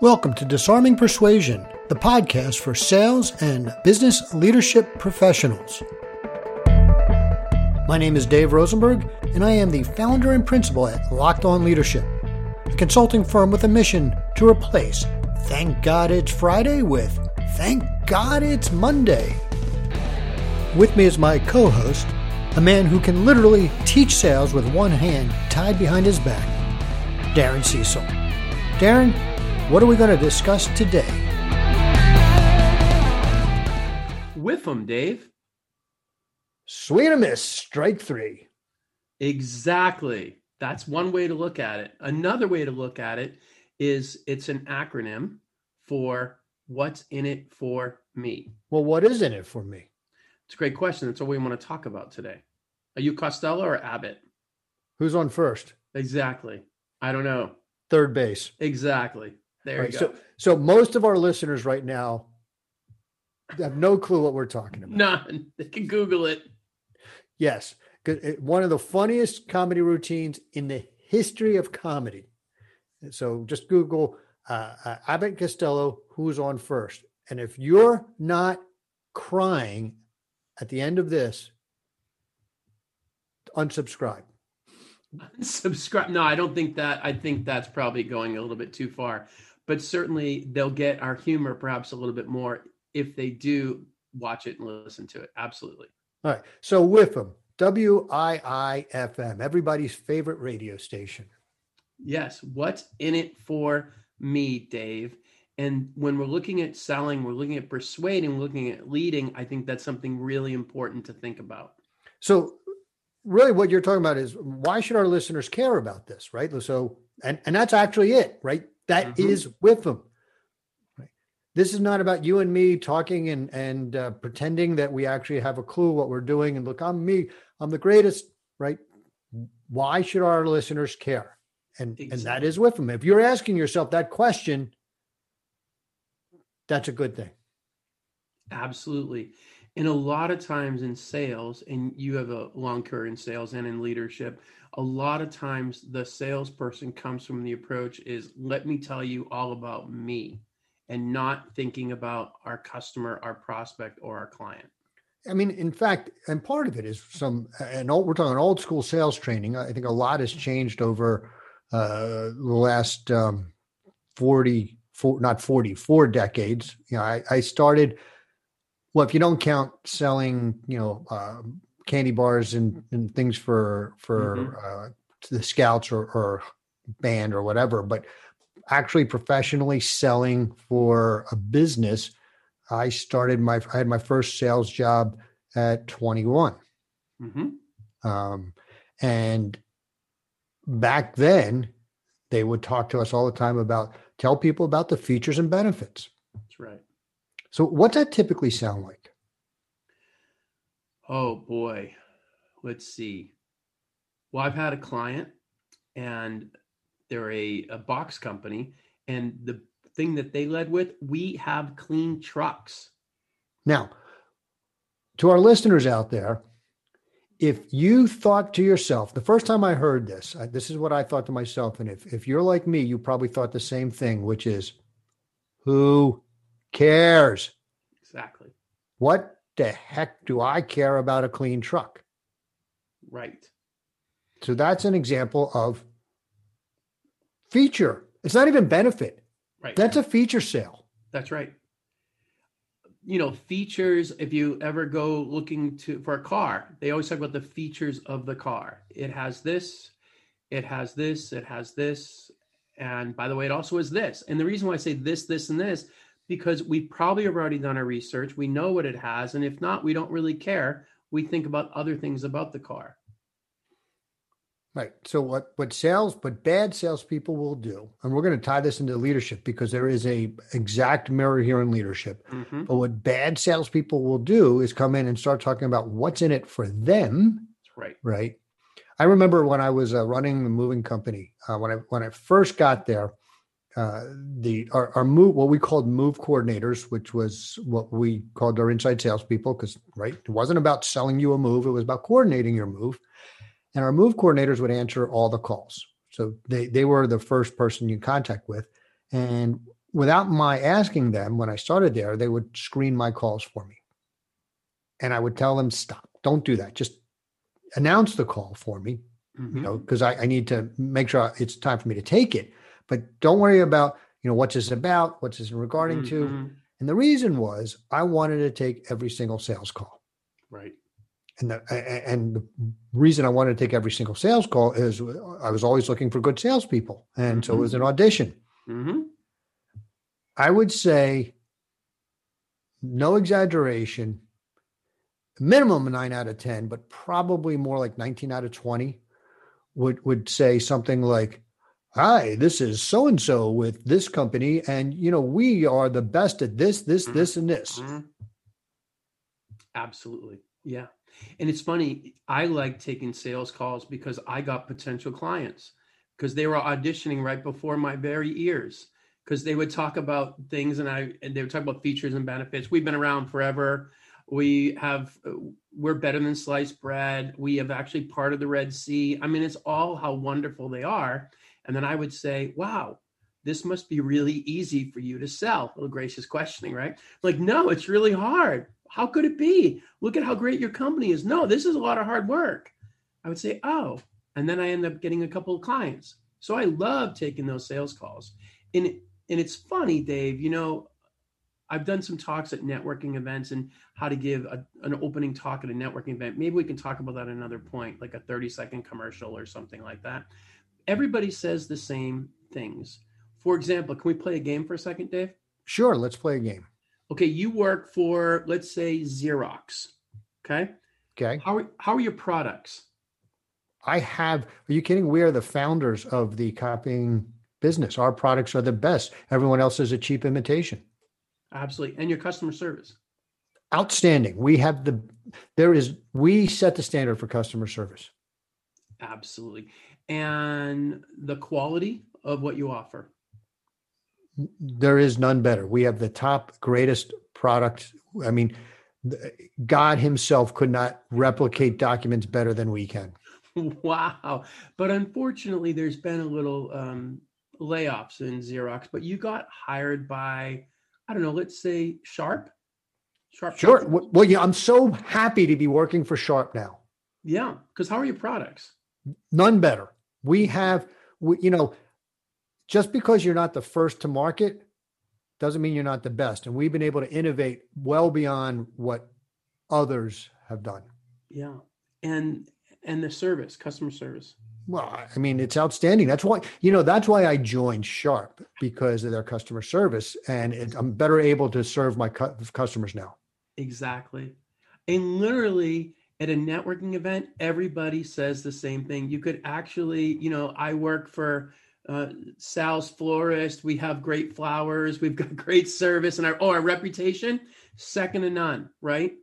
Welcome to Disarming Persuasion, the podcast for sales and business leadership professionals. My name is Dave Rosenberg, and I am the founder and principal at Locked On Leadership, a consulting firm with a mission to replace Thank God It's Friday with Thank God It's Monday. With me is my co host, a man who can literally teach sales with one hand tied behind his back, Darren Cecil. Darren, what are we going to discuss today? With them, Dave. And a miss, strike three. Exactly. That's one way to look at it. Another way to look at it is it's an acronym for what's in it for me. Well, what is in it for me? It's a great question. That's all we want to talk about today. Are you Costello or Abbott? Who's on first? Exactly. I don't know. Third base. Exactly. There Right, you go. So, so most of our listeners right now have no clue what we're talking about. None. They can Google it. Yes. one of the funniest comedy routines in the history of comedy. So just Google uh, uh, Abbott Costello, who's on first, and if you're not crying at the end of this, unsubscribe. Subscribe. No, I don't think that. I think that's probably going a little bit too far. But certainly they'll get our humor perhaps a little bit more if they do watch it and listen to it. Absolutely. All right. So with them, W I I F M, everybody's favorite radio station. Yes. What's in it for me, Dave? And when we're looking at selling, we're looking at persuading, we're looking at leading. I think that's something really important to think about. So really what you're talking about is why should our listeners care about this, right? So and and that's actually it, right? That is Mhm. with them. Right? This is not about you and me talking and and uh, pretending that we actually have a clue what we're doing and look, I'm me, I'm the greatest, right? Why should our listeners care? And and that Exactly. is with them. If you're asking yourself that question, that's a good thing. Absolutely. And a lot of times in sales, and you have a long career in sales and in leadership, a lot of times the salesperson comes from the approach is let me tell you all about me and not thinking about our customer, our prospect, or our client. I mean, in fact, and part of it is some, and old, we're talking old school sales training. I think a lot has changed over uh, the last um, 40, four, not 40, four decades. You know, I, I started, well, if you don't count selling, you know, uh, candy bars and, and things for, for uh, to the scouts or, or band or whatever, but actually professionally selling for a business. I started my I had my first sales job at 21. hmm Um, and back then they would talk to us all the time about tell people about the features and benefits. That's right. So what's that typically sound like? Oh boy. Let's see. Well, I've had a client and they're a, a box company. And the thing that they led with, we have clean trucks. Now, to our listeners out there, if you thought to yourself, the first time I heard this, I, this is what I thought to myself. And if, if you're like me, you probably thought the same thing, which is, who cares? Exactly. What the heck do I care about a clean truck? Right. So that's an example of feature. It's not even benefit. Right. That's a feature sale. That's right. You know, features, if you ever go looking to for a car, they always talk about the features of the car. It has this, it has this, it has this. And by the way, it also has this. And the reason why I say this, this, and this, because we probably have already done our research. We know what it has. And if not, we don't really care. We think about other things about the car. Right. So what what sales, but bad salespeople will do, and we're going to tie this into leadership because there is a exact mirror here in leadership. Mhm. But what bad salespeople will do is come in and start talking about what's in it for them. That's right. Right. I remember when I was uh, running the moving company uh, when I when I first got there, uh, the our, our move what we called move coordinators, which was what we called our inside salespeople, because right, it wasn't about selling you a move; it was about coordinating your move. And our move coordinators would answer all the calls, so they they were the first person you contact with. And without my asking them when I started there, they would screen my calls for me. And I would tell them, stop, don't do that. Just announce the call for me, Mhm. you know, because I, I need to make sure it's time for me to take it. But don't worry about, you know, what's this about? What's this regarding to? Mhm. And the reason was I wanted to take every single sales call. Right. And the, and the reason I wanted to take every single sales call is I was always looking for good salespeople. And so it was an audition. hmm I would say, no exaggeration, minimum a nine out of 10, but probably more like 19 out of 20 would, would say something like, Hi, this is so and so with this company. And, you know, we are the best at this, this, Mhm. this, and this. Mhm. Absolutely. Yeah. And it's funny, I like taking sales calls because I got potential clients because they were auditioning right before my very ears because they would talk about things and I and they would talk about features and benefits. We've been around forever. We have we're better than sliced bread. We have actually part of the Red Sea. I mean, it's all how wonderful they are. And then I would say, "Wow, this must be really easy for you to sell." A little gracious questioning, right? Like, no, it's really hard. How could it be? Look at how great your company is. No, this is a lot of hard work. I would say, oh, and then I end up getting a couple of clients. So I love taking those sales calls. And and it's funny, Dave, you know, I've done some talks at networking events and how to give a, an opening talk at a networking event. Maybe we can talk about that at another point, like a 30 second commercial or something like that. Everybody says the same things. For example, can we play a game for a second, Dave? Sure, let's play a game. okay, you work for, let's say, Xerox. Okay. Okay. How are, how are your products? I have, are you kidding? We are the founders of the copying business. Our products are the best. Everyone else is a cheap imitation. Absolutely. And your customer service. Outstanding. We have the, there is, we set the standard for customer service. Absolutely. And the quality of what you offer. There is none better. We have the top, greatest product. I mean, God Himself could not replicate documents better than we can. wow. But unfortunately, there's been a little um, layoffs in Xerox, but you got hired by, I don't know, let's say Sharp. Sharp. Sure. Company? Well, yeah, I'm so happy to be working for Sharp now. Yeah. Because how are your products? None better. We mm-hmm. have, we, you know, just because you're not the first to market doesn't mean you're not the best. And we've been able to innovate well beyond what others have done. Yeah. And and the service, customer service. Well, I mean, it's outstanding. That's why, you know, that's why I joined Sharp because of their customer service. And it, I'm better able to serve my cu- customers now. Exactly. And literally at a networking event, everybody says the same thing. You could actually, you know, I work for uh, Sal's Florist. We have great flowers. We've got great service, and our oh, our reputation second to none. Right?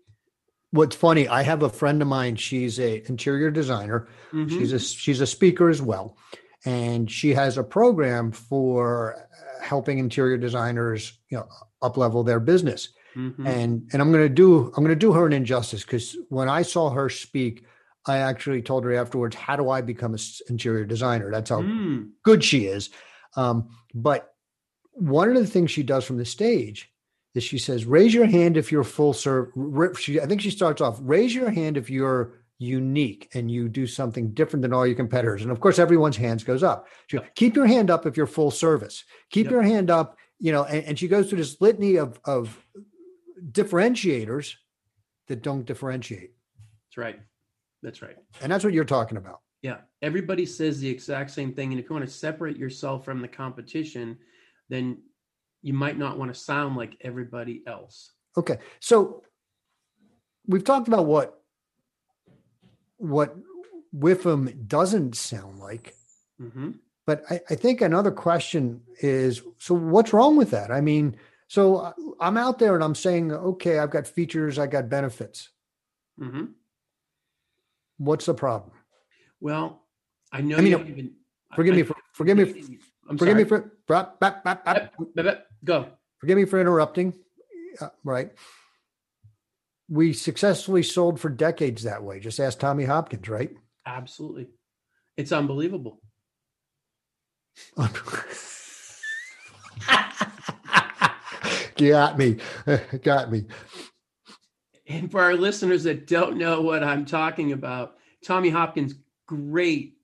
What's funny, I have a friend of mine. She's a interior designer. Mhm. She's a she's a speaker as well, and she has a program for uh, helping interior designers, you know, up level their business. Mhm. And and I'm going to do I'm going to do her an injustice because when I saw her speak, I actually told her afterwards, "How do I become an interior designer?" That's how Mm. good she is. Um, but one of the things she does from the stage is she says, "Raise your hand if you're full serve." She, I think she starts off, "Raise your hand if you're unique and you do something different than all your competitors." And of course, everyone's hands goes up. She goes, Keep your hand up if you're full service. Keep Yep. your hand up. You know, and, and she goes through this litany of of differentiators that don't differentiate, That's right. That's right. and that's what you're talking about. Yeah. Everybody says the exact same thing. And if you want to separate yourself from the competition, then you might not want to sound like everybody else. Okay, so we've talked about what what Whiffam doesn't sound like, hmm but I, I think another question is: so what's wrong with that? I mean, so I- I'm out there and I'm saying, okay, I've got features, I got benefits. hmm What's the problem? Well, I know I mean, you don't even. Forgive I- me for forgive me I'm forgive sorry. me for bop, bop, bop, bop. Go. forgive me for interrupting. Uh, right. We successfully sold for decades that way. Just ask Tommy Hopkins, right? Absolutely. It's unbelievable. got me, got me. And for our listeners that don't know what I'm talking about, Tommy Hopkins, great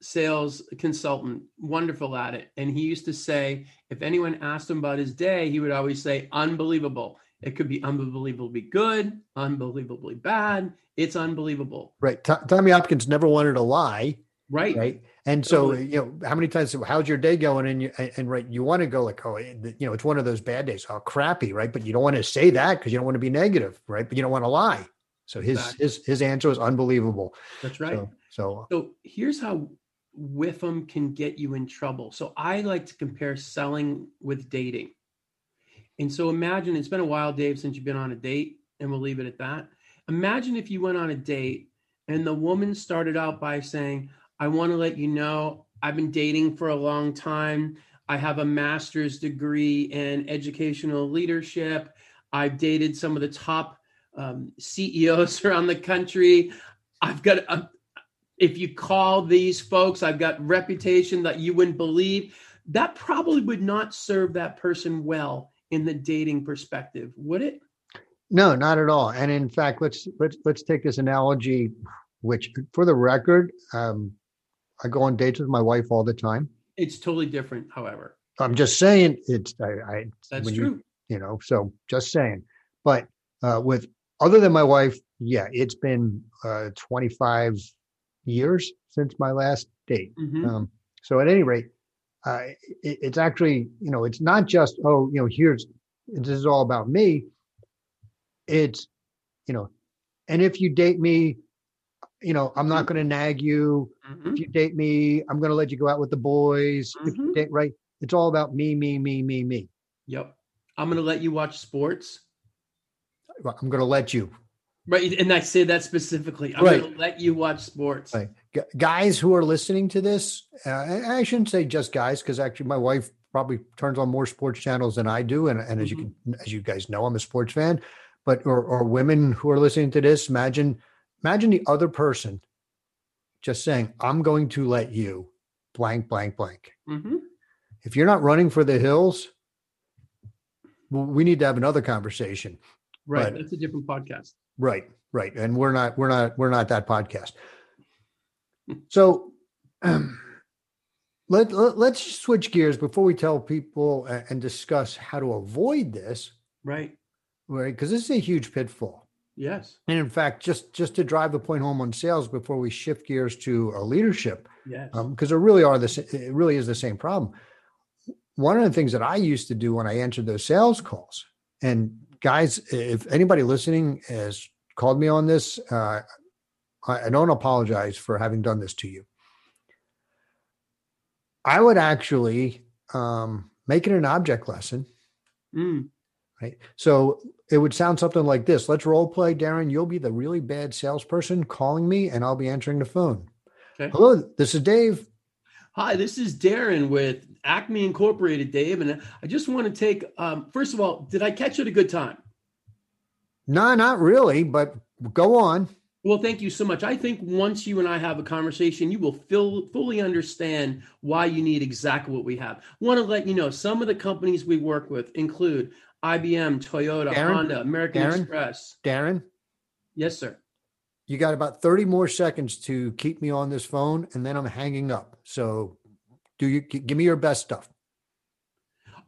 sales consultant, wonderful at it. And he used to say, if anyone asked him about his day, he would always say, unbelievable. It could be unbelievably good, unbelievably bad. It's unbelievable. Right. T- Tommy Hopkins never wanted to lie. Right. Right. And so, totally. you know, how many times, how's your day going? And you, and right, you want to go like, oh, eh, you know, it's one of those bad days. Oh, crappy. Right. But you don't want to say that because you don't want to be negative. Right. But you don't want to lie. So his, exactly. his, his answer was unbelievable. That's right. So, so, so here's how whiffum can get you in trouble. So I like to compare selling with dating. And so imagine it's been a while, Dave, since you've been on a date, and we'll leave it at that. Imagine if you went on a date and the woman started out by saying, I want to let you know I've been dating for a long time. I have a master's degree in educational leadership. I've dated some of the top um, CEOs around the country. I've got, a, if you call these folks, I've got reputation that you wouldn't believe. That probably would not serve that person well in the dating perspective, would it? No, not at all. And in fact, let's let's let's take this analogy, which, for the record, um, I go on dates with my wife all the time. It's totally different, however. I'm just saying it's I. I That's true. You, you know, so just saying. But uh, with other than my wife, yeah, it's been uh, 25 years since my last date. Mm-hmm. Um, so at any rate, uh, it, it's actually you know it's not just oh you know here's this is all about me it's you know and if you date me you know i'm not mm-hmm. going to nag you mm-hmm. if you date me i'm going to let you go out with the boys mm-hmm. if you mm-hmm. date right it's all about me me me me me yep i'm going to let you watch sports i'm going to let you right and i say that specifically i'm right. going to let you watch sports right. G- guys who are listening to this uh, i shouldn't say just guys because actually my wife probably turns on more sports channels than i do and, and as you mm-hmm. can as you guys know i'm a sports fan but or, or women who are listening to this imagine imagine the other person just saying i'm going to let you blank blank blank mm-hmm. if you're not running for the hills we need to have another conversation right but, that's a different podcast right right and we're not we're not we're not that podcast so um, let, let let's switch gears before we tell people and discuss how to avoid this right right? Because this is a huge pitfall. Yes. And in fact, just just to drive the point home on sales before we shift gears to a leadership, yes, because um, there really are this, it really is the same problem. One of the things that I used to do when I answered those sales calls, and guys, if anybody listening has called me on this, uh, I, I don't apologize for having done this to you. I would actually um, make it an object lesson. Mm. Right. So it would sound something like this. Let's role play, Darren. You'll be the really bad salesperson calling me, and I'll be answering the phone. Okay. Hello, this is Dave. Hi, this is Darren with Acme Incorporated, Dave. And I just want to take, um, first of all, did I catch you at a good time? No, not really, but go on. Well, thank you so much. I think once you and I have a conversation, you will fully understand why you need exactly what we have. Want to let you know some of the companies we work with include IBM, Toyota, Darren, Honda, American Darren, Express. Darren? Yes, sir. You got about 30 more seconds to keep me on this phone and then I'm hanging up. So do you give me your best stuff?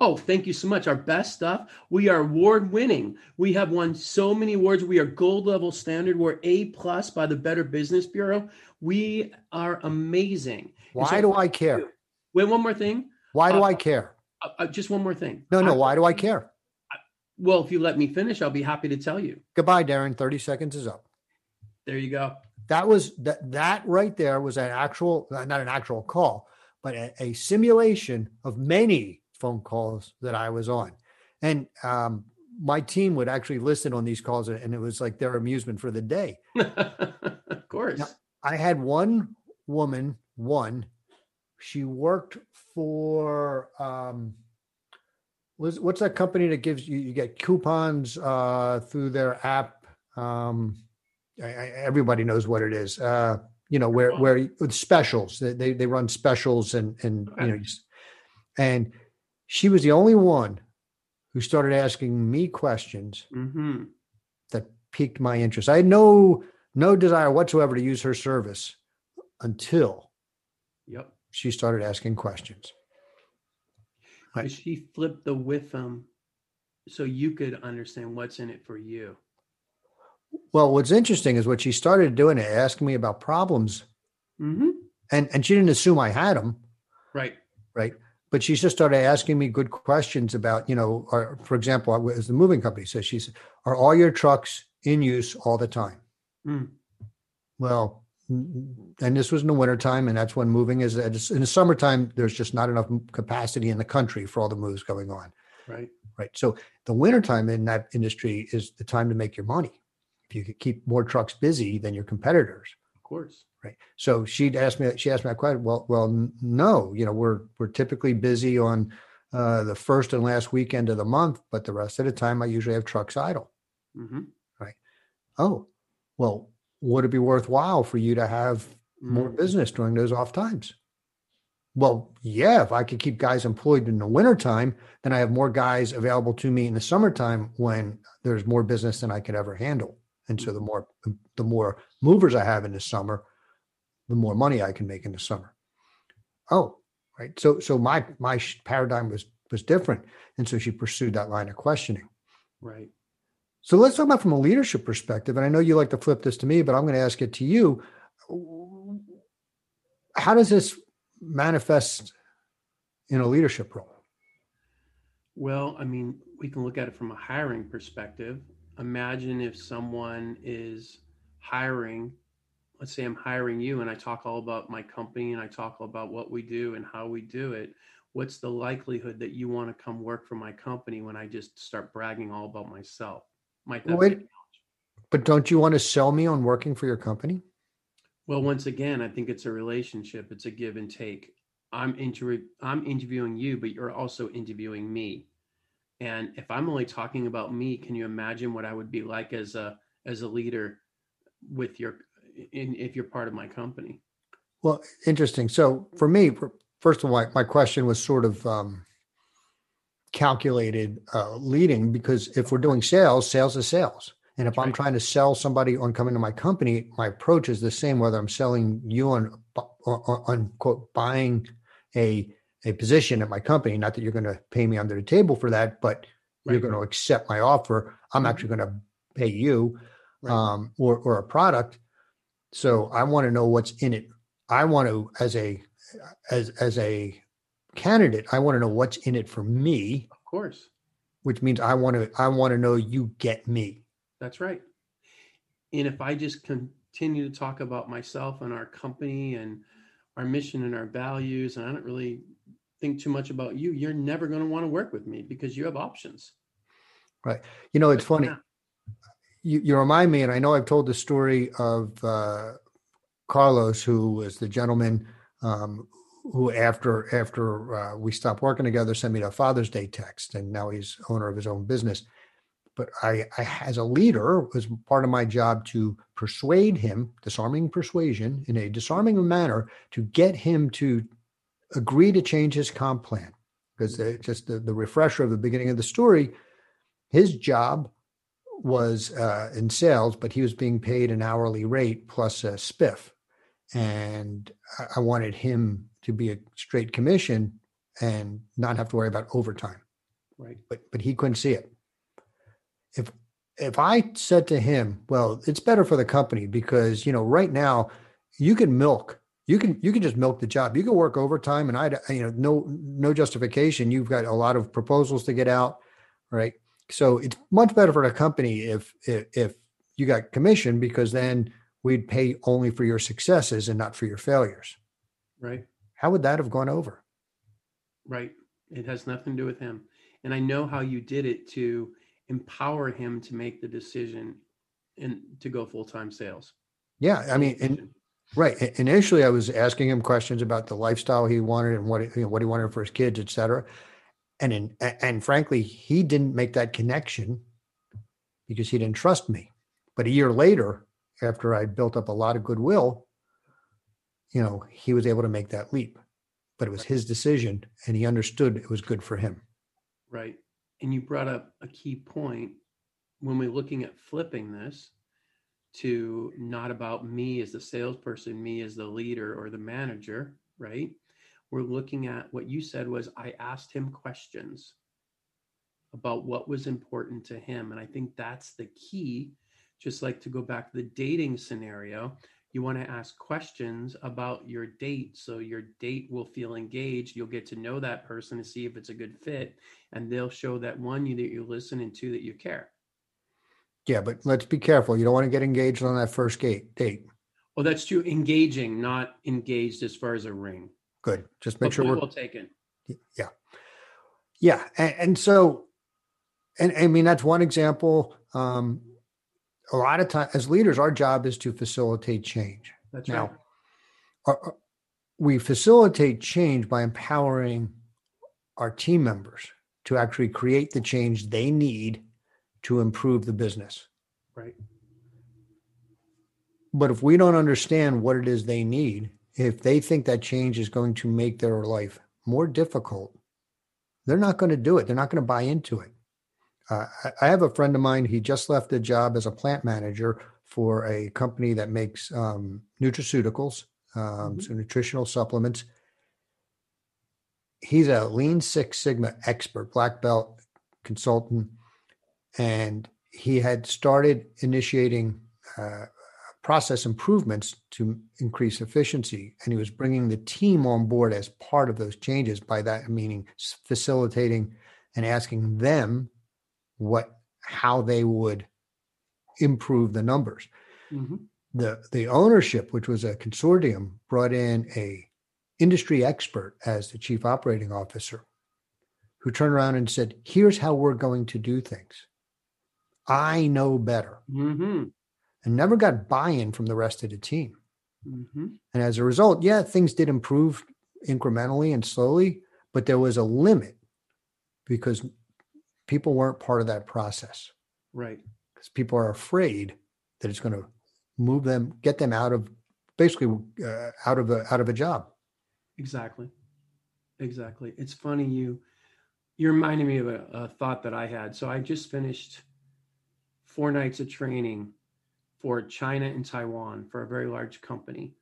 Oh, thank you so much. Our best stuff. We are award winning. We have won so many awards. We are gold level standard. We're A plus by the Better Business Bureau. We are amazing. Why so, do I care? Wait, one more thing. Why do uh, I care? Uh, uh, just one more thing. No, no. I, why do I care? Well, if you let me finish, I'll be happy to tell you. Goodbye, Darren. 30 seconds is up. There you go. That was that that right there was an actual not an actual call, but a, a simulation of many phone calls that I was on. And um, my team would actually listen on these calls and it was like their amusement for the day. of course. Now, I had one woman, one, she worked for um, what's that company that gives you you get coupons uh, through their app? Um, I, I, everybody knows what it is. Uh, you know where where with specials they they run specials and and okay. you know and she was the only one who started asking me questions Mm-hmm. that piqued my interest. I had no no desire whatsoever to use her service until Yep. she started asking questions. Right. She flipped the with them so you could understand what's in it for you. Well, what's interesting is what she started doing, it, asking me about problems, Mm-hmm. and and she didn't assume I had them, Right. right? But she just started asking me good questions about, you know, or, for example, as the moving company says, she said, "Are all your trucks in use all the time?" Mm. Well, and this was in the wintertime, and that's when moving is. In the summertime, there's just not enough capacity in the country for all the moves going on. Right. right? So the wintertime in that industry is the time to make your money. If you could keep more trucks busy than your competitors, Of course. right? So she'd asked me, she asked me that question. Well, well, no, you know, we're we're typically busy on uh, the first and last weekend of the month, but the rest of the time, I usually have trucks idle. Mm-hmm. Right. Oh, well, would it be worthwhile for you to have more Mm. business during those off times? Well, yeah, if I could keep guys employed in the wintertime, then I have more guys available to me in the summertime when there's more business than I could ever handle. And so the more the more movers I have in the summer, the more money I can make in the summer. Oh, right. So so my my paradigm was was different. And so she pursued that line of questioning. Right. So let's talk about from a leadership perspective. And I know you like to flip this to me, but I'm going to ask it to you. How does this manifest in a leadership role? Well, I mean, we can look at it from a hiring perspective. Imagine if someone is hiring, let's say I'm hiring you and I talk all about my company and I talk all about what we do and how we do it. What's the likelihood that you want to come work for my company when I just start bragging all about myself? Might that Wait. But don't you want to sell me on working for your company? Well, once again, I think it's a relationship. It's a give and take. I'm inter- I'm interviewing you, but you're also interviewing me. And if I'm only talking about me, can you imagine what I would be like as a as a leader with your in if you're part of my company? Well, interesting. So for me, for- first of all, my, my question was sort of um, calculated uh, leading because if we're doing sales, sales is sales. And if That's I'm right. trying to sell somebody on coming to my company, my approach is the same whether I'm selling you on on, on quote buying a a position at my company. Not that you're going to pay me under the table for that, but you're going to accept my offer. I'm Mhm. actually going to pay you Right. um, or or a product. So I want to know what's in it. I want to as a as as a candidate, I want to know what's in it for me, Of course. which means I want to I want to know you get me. That's right. And if I just continue to talk about myself and our company and our mission and our values, and I don't really think too much about you, you're never going to want to work with me because you have options. Right. You know, it's But funny. yeah, You, you remind me, and I know I've told the story of uh, Carlos, who was the gentleman um, who, after after uh, we stopped working together, sent me a Father's Day text, and now he's owner of his own business. But I, I, as a leader, was part of my job to persuade him, disarming persuasion in a disarming manner, to get him to agree to change his comp plan. Because just the, the refresher of the beginning of the story, his job was uh, in sales, but he was being paid an hourly rate plus a spiff. And I wanted him to be a straight commission and not have to worry about overtime. right. But but he couldn't see it. If if I said to him, well, it's better for the company because you know right now you can milk you can you can just milk the job. You can work overtime, and I you know no no justification. You've got a lot of proposals to get out, right? So it's much better for the company if if, if you got commission because then we'd pay only for your successes and not for your failures. Right. How would that have gone over? Right. It has nothing to do with him. And I know how you did it to empower him to make the decision and to go full time sales. Yeah, I mean, and Right. Initially, I was asking him questions about the lifestyle he wanted and what you know, what he wanted for his kids, et cetera. And in, and frankly, he didn't make that connection because he didn't trust me. But a year later, after I built up a lot of goodwill, you know, he was able to make that leap. But it was his decision, and he understood it was good for him. Right. and you brought up a key point when we're looking at flipping this to not about me as the salesperson, me as the leader or the manager, right? We're looking at what you said was I asked him questions about what was important to him. And I think that's the key. Just like to go back to the dating scenario, you want to ask questions about your date so your date will feel engaged. You'll get to know that person to see if it's a good fit. And they'll show that one, you that you listen, and two, that you care. Yeah, but let's be careful. You don't want to get engaged on that first date. Date. Well, that's true. Engaging, not engaged as far as a ring. Good. Just make But sure we're well taken. yeah, yeah, and, and so, and I mean that's one example. Um, a lot of time as leaders, our job is to facilitate change. That's Now, right. our- our- we facilitate change by empowering our team members to actually create the change they need to improve the business. Right. But if we don't understand what it is they need, if they think that change is going to make their life more difficult, they're not going to do it. They're not going to buy into it. Uh, I- I have a friend of mine. He just left a job as a plant manager for a company that makes um, nutraceuticals, um, Mhm. so nutritional supplements. He's a Lean Six Sigma expert, black belt consultant, and he had started initiating uh, process improvements to increase efficiency. And he was bringing the team on board as part of those changes. By that meaning, facilitating and asking them what how they would improve the numbers. hmm The the ownership, which was a consortium, brought in a industry expert as the chief operating officer, who turned around and said, "Here's how we're going to do things. I know better." hmm and never got buy-in from the rest of the team. hmm And as a result, yeah, things did improve incrementally and slowly, but there was a limit because people weren't part of that process Right. because people are afraid that it's going to move them, get them out of basically uh, out of a out of a job. Exactly. Exactly. It's funny you you're reminding me of a, a thought that I had. So I just finished four nights of training for China and Taiwan for a very large company.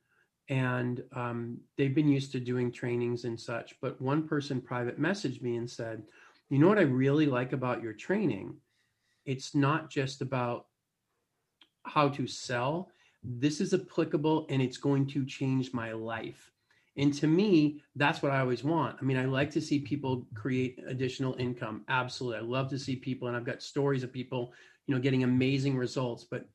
And um, they've been used to doing trainings and such. But one person private messaged me and said, You know what I really like about your training? It's not just about how to sell. This is applicable and it's going to change my life. And to me, that's what I always want. I mean, I like to see people create additional income. Absolutely. I love to see people, and I've got stories of people, you know, getting amazing results. But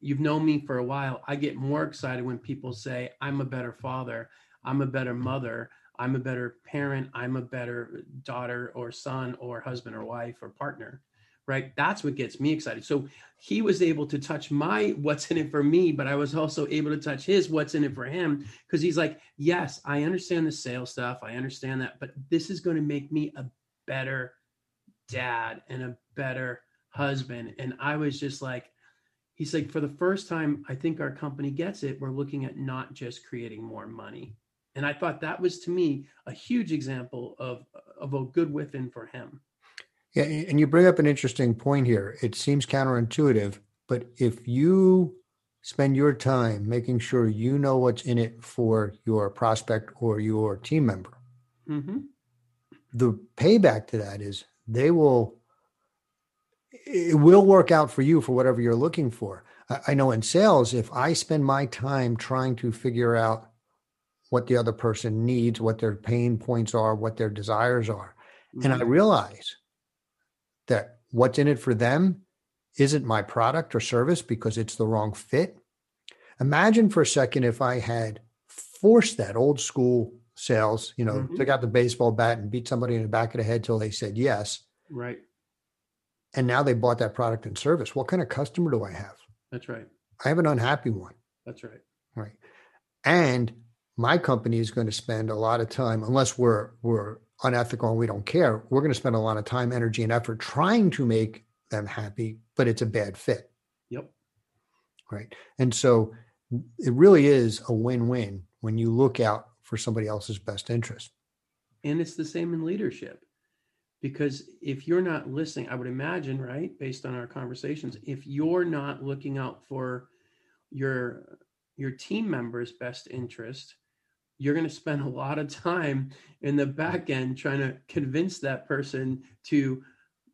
you've known me for a while. I get more excited when people say, I'm a better father, I'm a better mother, I'm a better parent, I'm a better daughter or son or husband or wife or partner. Right. That's what gets me excited. So he was able to touch my what's in it for me, but I was also able to touch his what's in it for him because he's like, yes, I understand the sales stuff. I understand that, but this is going to make me a better dad and a better husband. And I was just like, he's like, for the first time, I think our company gets it. We're looking at not just creating more money. And I thought that was to me a huge example of, of a good within for him. Yeah, and you bring up an interesting point here. It seems counterintuitive, but if you spend your time making sure you know what's in it for your prospect or your team member, Mm-hmm. the payback to that is they will it will work out for you for whatever you're looking for. I, I know in sales, if I spend my time trying to figure out what the other person needs, what their pain points are, what their desires are, and I Mm-hmm. realize that what's in it for them isn't my product or service because it's the wrong fit. Imagine for a second if I had forced that old school sales, you know, Mhm. took out the baseball bat and beat somebody in the back of the head till they said yes. right. And now they bought that product and service. What kind of customer do I have? That's right. I have an unhappy one. That's right. Right. And my company is going to spend a lot of time, unless we're we're unethical and we don't care, we're going to spend a lot of time, energy, and effort trying to make them happy, but it's a bad fit. Yep. Right. And so it really is a win-win when you look out for somebody else's best interest. And it's the same in leadership. because if you're not listening i would imagine right based on our conversations if you're not looking out for your your team members best interest you're going to spend a lot of time in the back end trying to convince that person to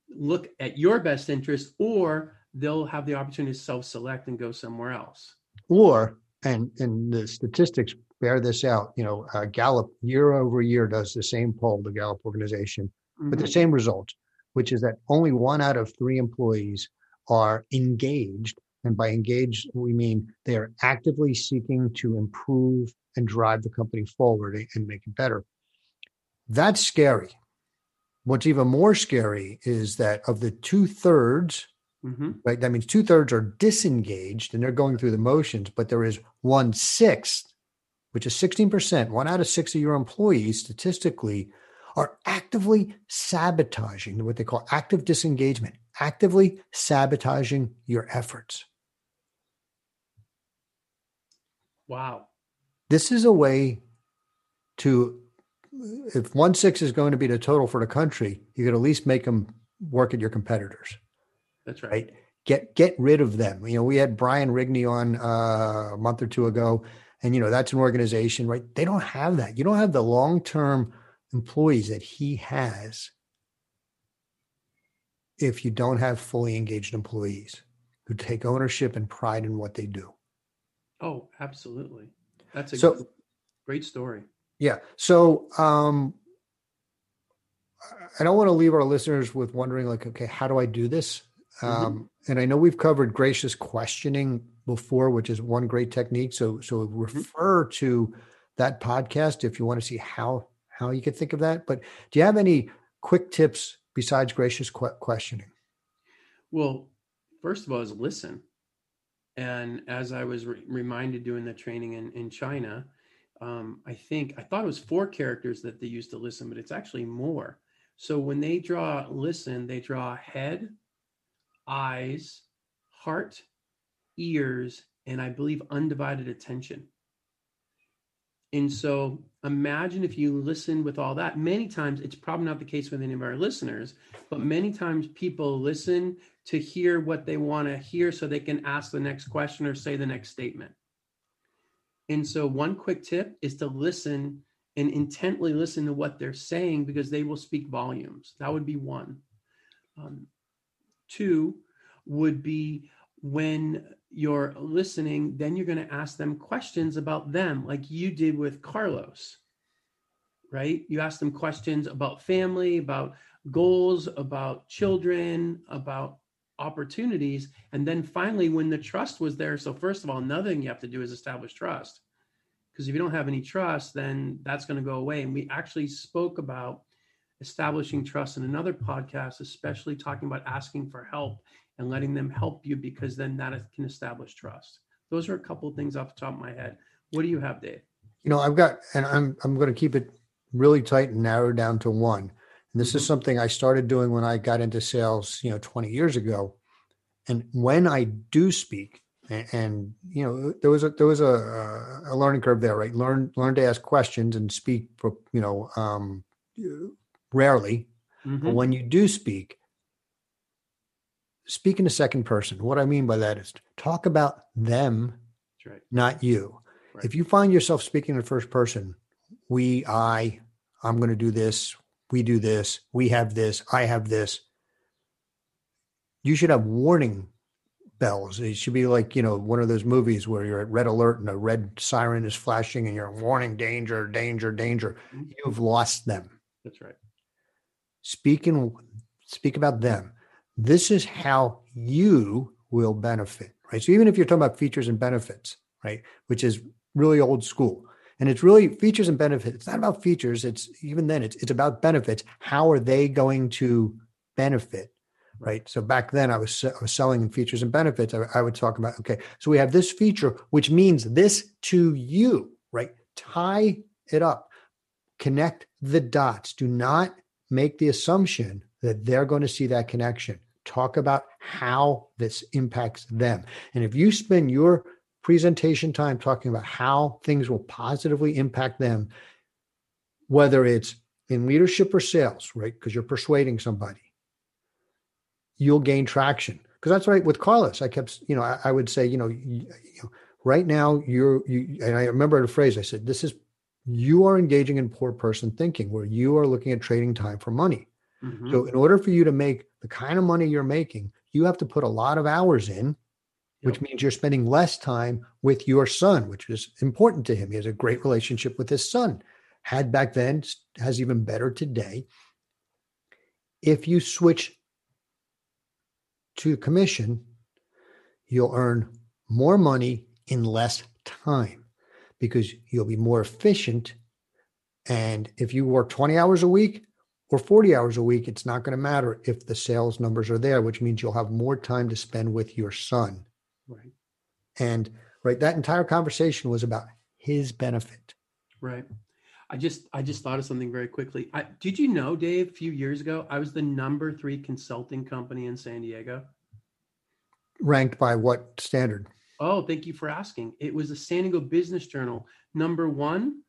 look at your best interest or they'll have the opportunity to self-select and go somewhere else or and and the statistics bear this out you know uh, gallup year over year does the same poll the gallup organization mm-hmm. with the same results which is that only one out of three employees are engaged and by engaged we mean they are actively seeking to improve and drive the company forward and make it better that's scary what's even more scary is that of the two thirds Mm-hmm. Right. That means two thirds are disengaged and they're going through the motions, but there is one sixth, which is 16%, one out of six of your employees statistically are actively sabotaging what they call active disengagement, actively sabotaging your efforts. Wow. This is a way to, if one six is going to be the total for the country, you could at least make them work at your competitors. That's right. right. Get get rid of them. You know, we had Brian Rigney on uh, a month or two ago, and you know that's an organization, right? They don't have that. You don't have the long term employees that he has if you don't have fully engaged employees who take ownership and pride in what they do. Oh, absolutely. That's a so, great story. Yeah. So um I don't want to leave our listeners with wondering like, okay, how do I do this? Mm-hmm. Um, and I know we've covered gracious questioning before, which is one great technique. So, so mm-hmm. refer mm-hmm. to that podcast if you want to see how how you could think of that. But do you have any quick tips besides gracious qu- questioning? Well, first of all, is listen. And as I was re- reminded doing the training in in China, um, I think I thought it was four characters that they used to listen, but it's actually more. So when they draw listen, they draw head, eyes, heart, ears, and I believe undivided attention. And so imagine if you listen with all that. Many times, it's probably not the case with any of our listeners, but many times people listen to hear what they want to hear so they can ask the next question or say the next statement. And so, one quick tip is to listen and intently listen to what they're saying because they will speak volumes. That would be one. Um, Two would be when you're listening, then you're going to ask them questions about them, like you did with Carlos, right? You ask them questions about family, about goals, about children, about opportunities. And then finally, when the trust was there, so first of all, another thing you have to do is establish trust. Because if you don't have any trust, then that's going to go away. And we actually spoke about establishing trust in another podcast, especially talking about asking for help and letting them help you because then that can establish trust. Those are a couple of things off the top of my head. What do you have, Dave? You know, I've got, and I'm I'm going to keep it really tight and narrow down to one. And this is something I started doing when I got into sales, you know, 20 years ago. And when I do speak, and, and you know, there was a there was a a learning curve there, right? Learn learn to ask questions and speak for you know um, rarely. Mm-hmm. But when you do speak, speak in the second person. What I mean by that is talk about them, right. not you. Right. If you find yourself speaking in first person, we, I, I'm going to do this, we do this, we have this, I have this, you should have warning bells. It should be like, you know, one of those movies where you're at red alert and a red siren is flashing and you're warning danger, danger, danger. Mm-hmm. You've lost them. That's right. Speak and speak about them this is how you will benefit, right? So even if you're talking about features and benefits, right, which is really old school, and it's really features and benefits. It's not about features. It's even then it's it's about benefits. How are they going to benefit? Right. So back then I was, I was selling features and benefits. I, I would talk about, okay, so we have this feature, which means this to you, right? Tie it up, connect the dots. Do not make the assumption that they're going to see that connection talk about how this impacts them. And if you spend your presentation time talking about how things will positively impact them, whether it's in leadership or sales, right? Because you're persuading somebody, you'll gain traction. Because that's right with Carlos. I kept, you know, I, I would say, you know, you, you know, right now you're, you, and I remember the phrase I said, this is, you are engaging in poor person thinking where you are looking at trading time for money. Mm-hmm. So in order for you to make the kind of money you're making, you have to put a lot of hours in, which means you're spending less time with your son, which is important to him. He has a great relationship with his son. Had back then, has even better today. If you switch to commission, you'll earn more money in less time because you'll be more efficient. And if you work 20 hours a week or 40 hours a week, it's not going to matter if the sales numbers are there, which means you'll have more time to spend with your son. Right. And right, that entire conversation was about his benefit. Right. I just I just thought of something very quickly. I, did you know, Dave? A few years ago, I was the number three consulting company in San Diego. Ranked by what standard? Oh, thank you for asking. It was the San Diego Business Journal. Number one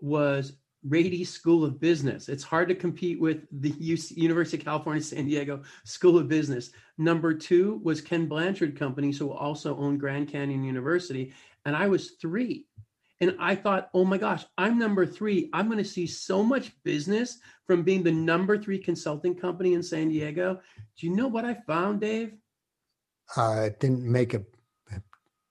was Rady School of Business. It's hard to compete with the UC, University of California, San Diego School of Business. Number two was Ken Blanchard Company, so also owned Grand Canyon University, and I was three. And I thought, oh my gosh, I'm number three. I'm going to see so much business from being the number three consulting company in San Diego. Do you know what I found, Dave? Uh, it didn't make a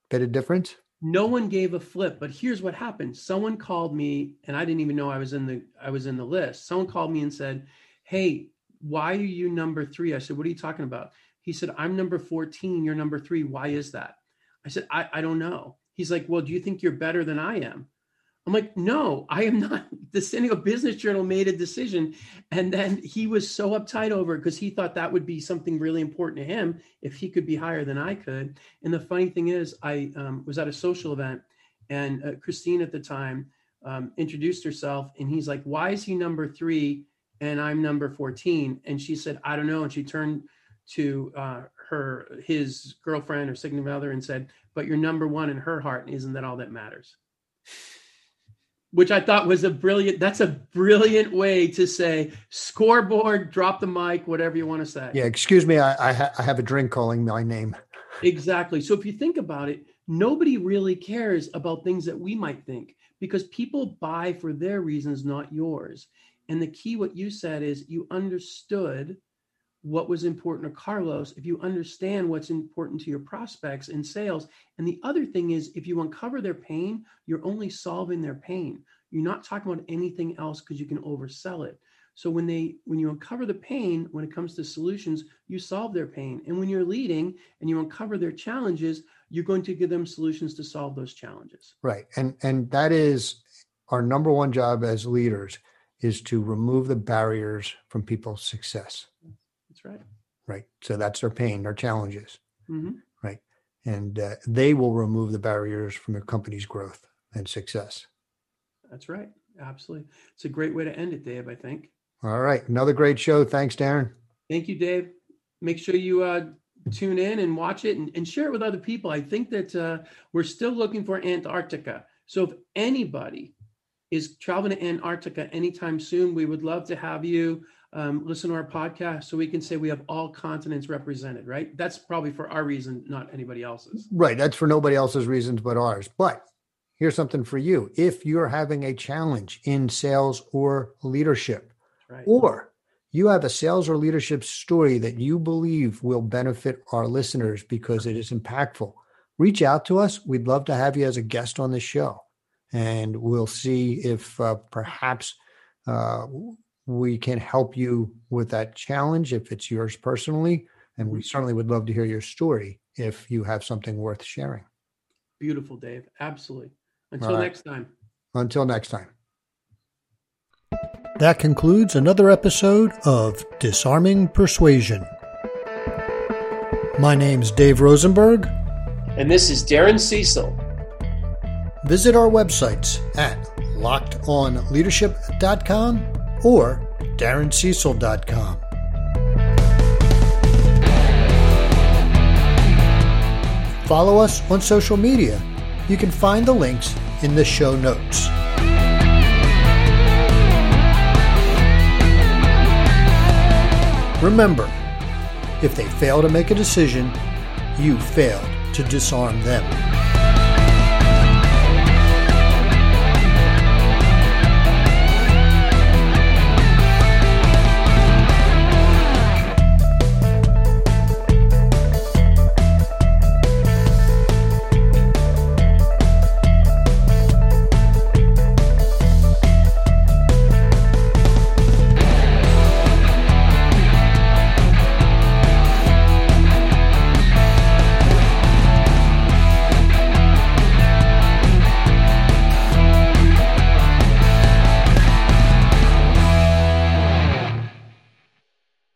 bit of difference. No one gave a flip, but here's what happened. Someone called me, and I didn't even know I was in the I was in the list. Someone called me and said, "Hey, why are you number three? I said, "What are you talking about?" He said, "I'm number 14. You're number three. Why is that?" I said, "I, I don't know." He's like, Well, do you think you're better than I am? I'm like, No, I am not. The San Diego Business Journal made a decision. And then he was so uptight over it because he thought that would be something really important to him if he could be higher than I could. And the funny thing is, I um, was at a social event and uh, Christine at the time um, introduced herself and he's like, Why is he number three and I'm number 14? And she said, I don't know. And she turned to uh, her his girlfriend or significant other and said, "But you're number one in her heart, and isn't that all that matters?" Which I thought was a brilliant. That's a brilliant way to say scoreboard, drop the mic, whatever you want to say. Yeah, excuse me, I I, ha- I have a drink calling my name. Exactly. So if you think about it, nobody really cares about things that we might think because people buy for their reasons, not yours. And the key, what you said, is you understood what was important to Carlos, if you understand what's important to your prospects in sales. And the other thing is, if you uncover their pain, you're only solving their pain. You're not talking about anything else because you can oversell it. So when they when you uncover the pain when it comes to solutions, you solve their pain. And when you're leading and you uncover their challenges, you're going to give them solutions to solve those challenges. Right. And and that is our number one job as leaders is to remove the barriers from people's success right. Right. So that's their pain, their challenges. Mm-hmm. Right. And uh, they will remove the barriers from your company's growth and success. That's right. Absolutely. It's a great way to end it, Dave, I think. All right. Another great show. Thanks, Darren. Thank you, Dave. Make sure you uh, tune in and watch it and, and, share it with other people. I think that uh, we're still looking for Antarctica. So if anybody is traveling to Antarctica anytime soon, we would love to have you um, listen to our podcast so we can say we have all continents represented, right? That's probably for our reason, not anybody else's. Right. That's for nobody else's reasons but ours. But here's something for you. If you're having a challenge in sales or leadership, right. or you have a sales or leadership story that you believe will benefit our listeners because it is impactful, reach out to us. We'd love to have you as a guest on the show. And we'll see if uh, perhaps uh, we can help you with that challenge if it's yours personally. And we mm-hmm. certainly would love to hear your story if you have something worth sharing. Beautiful, Dave. Absolutely. Until right. next time. Until next time. That concludes another episode of Disarming Persuasion. My name's Dave Rosenberg. And this is Darren Cecil. Visit our websites at lockedonleadership.com or darrencecil.com. Follow us on social media. You can find the links in the show notes. Remember, if they fail to make a decision, you failed to disarm them.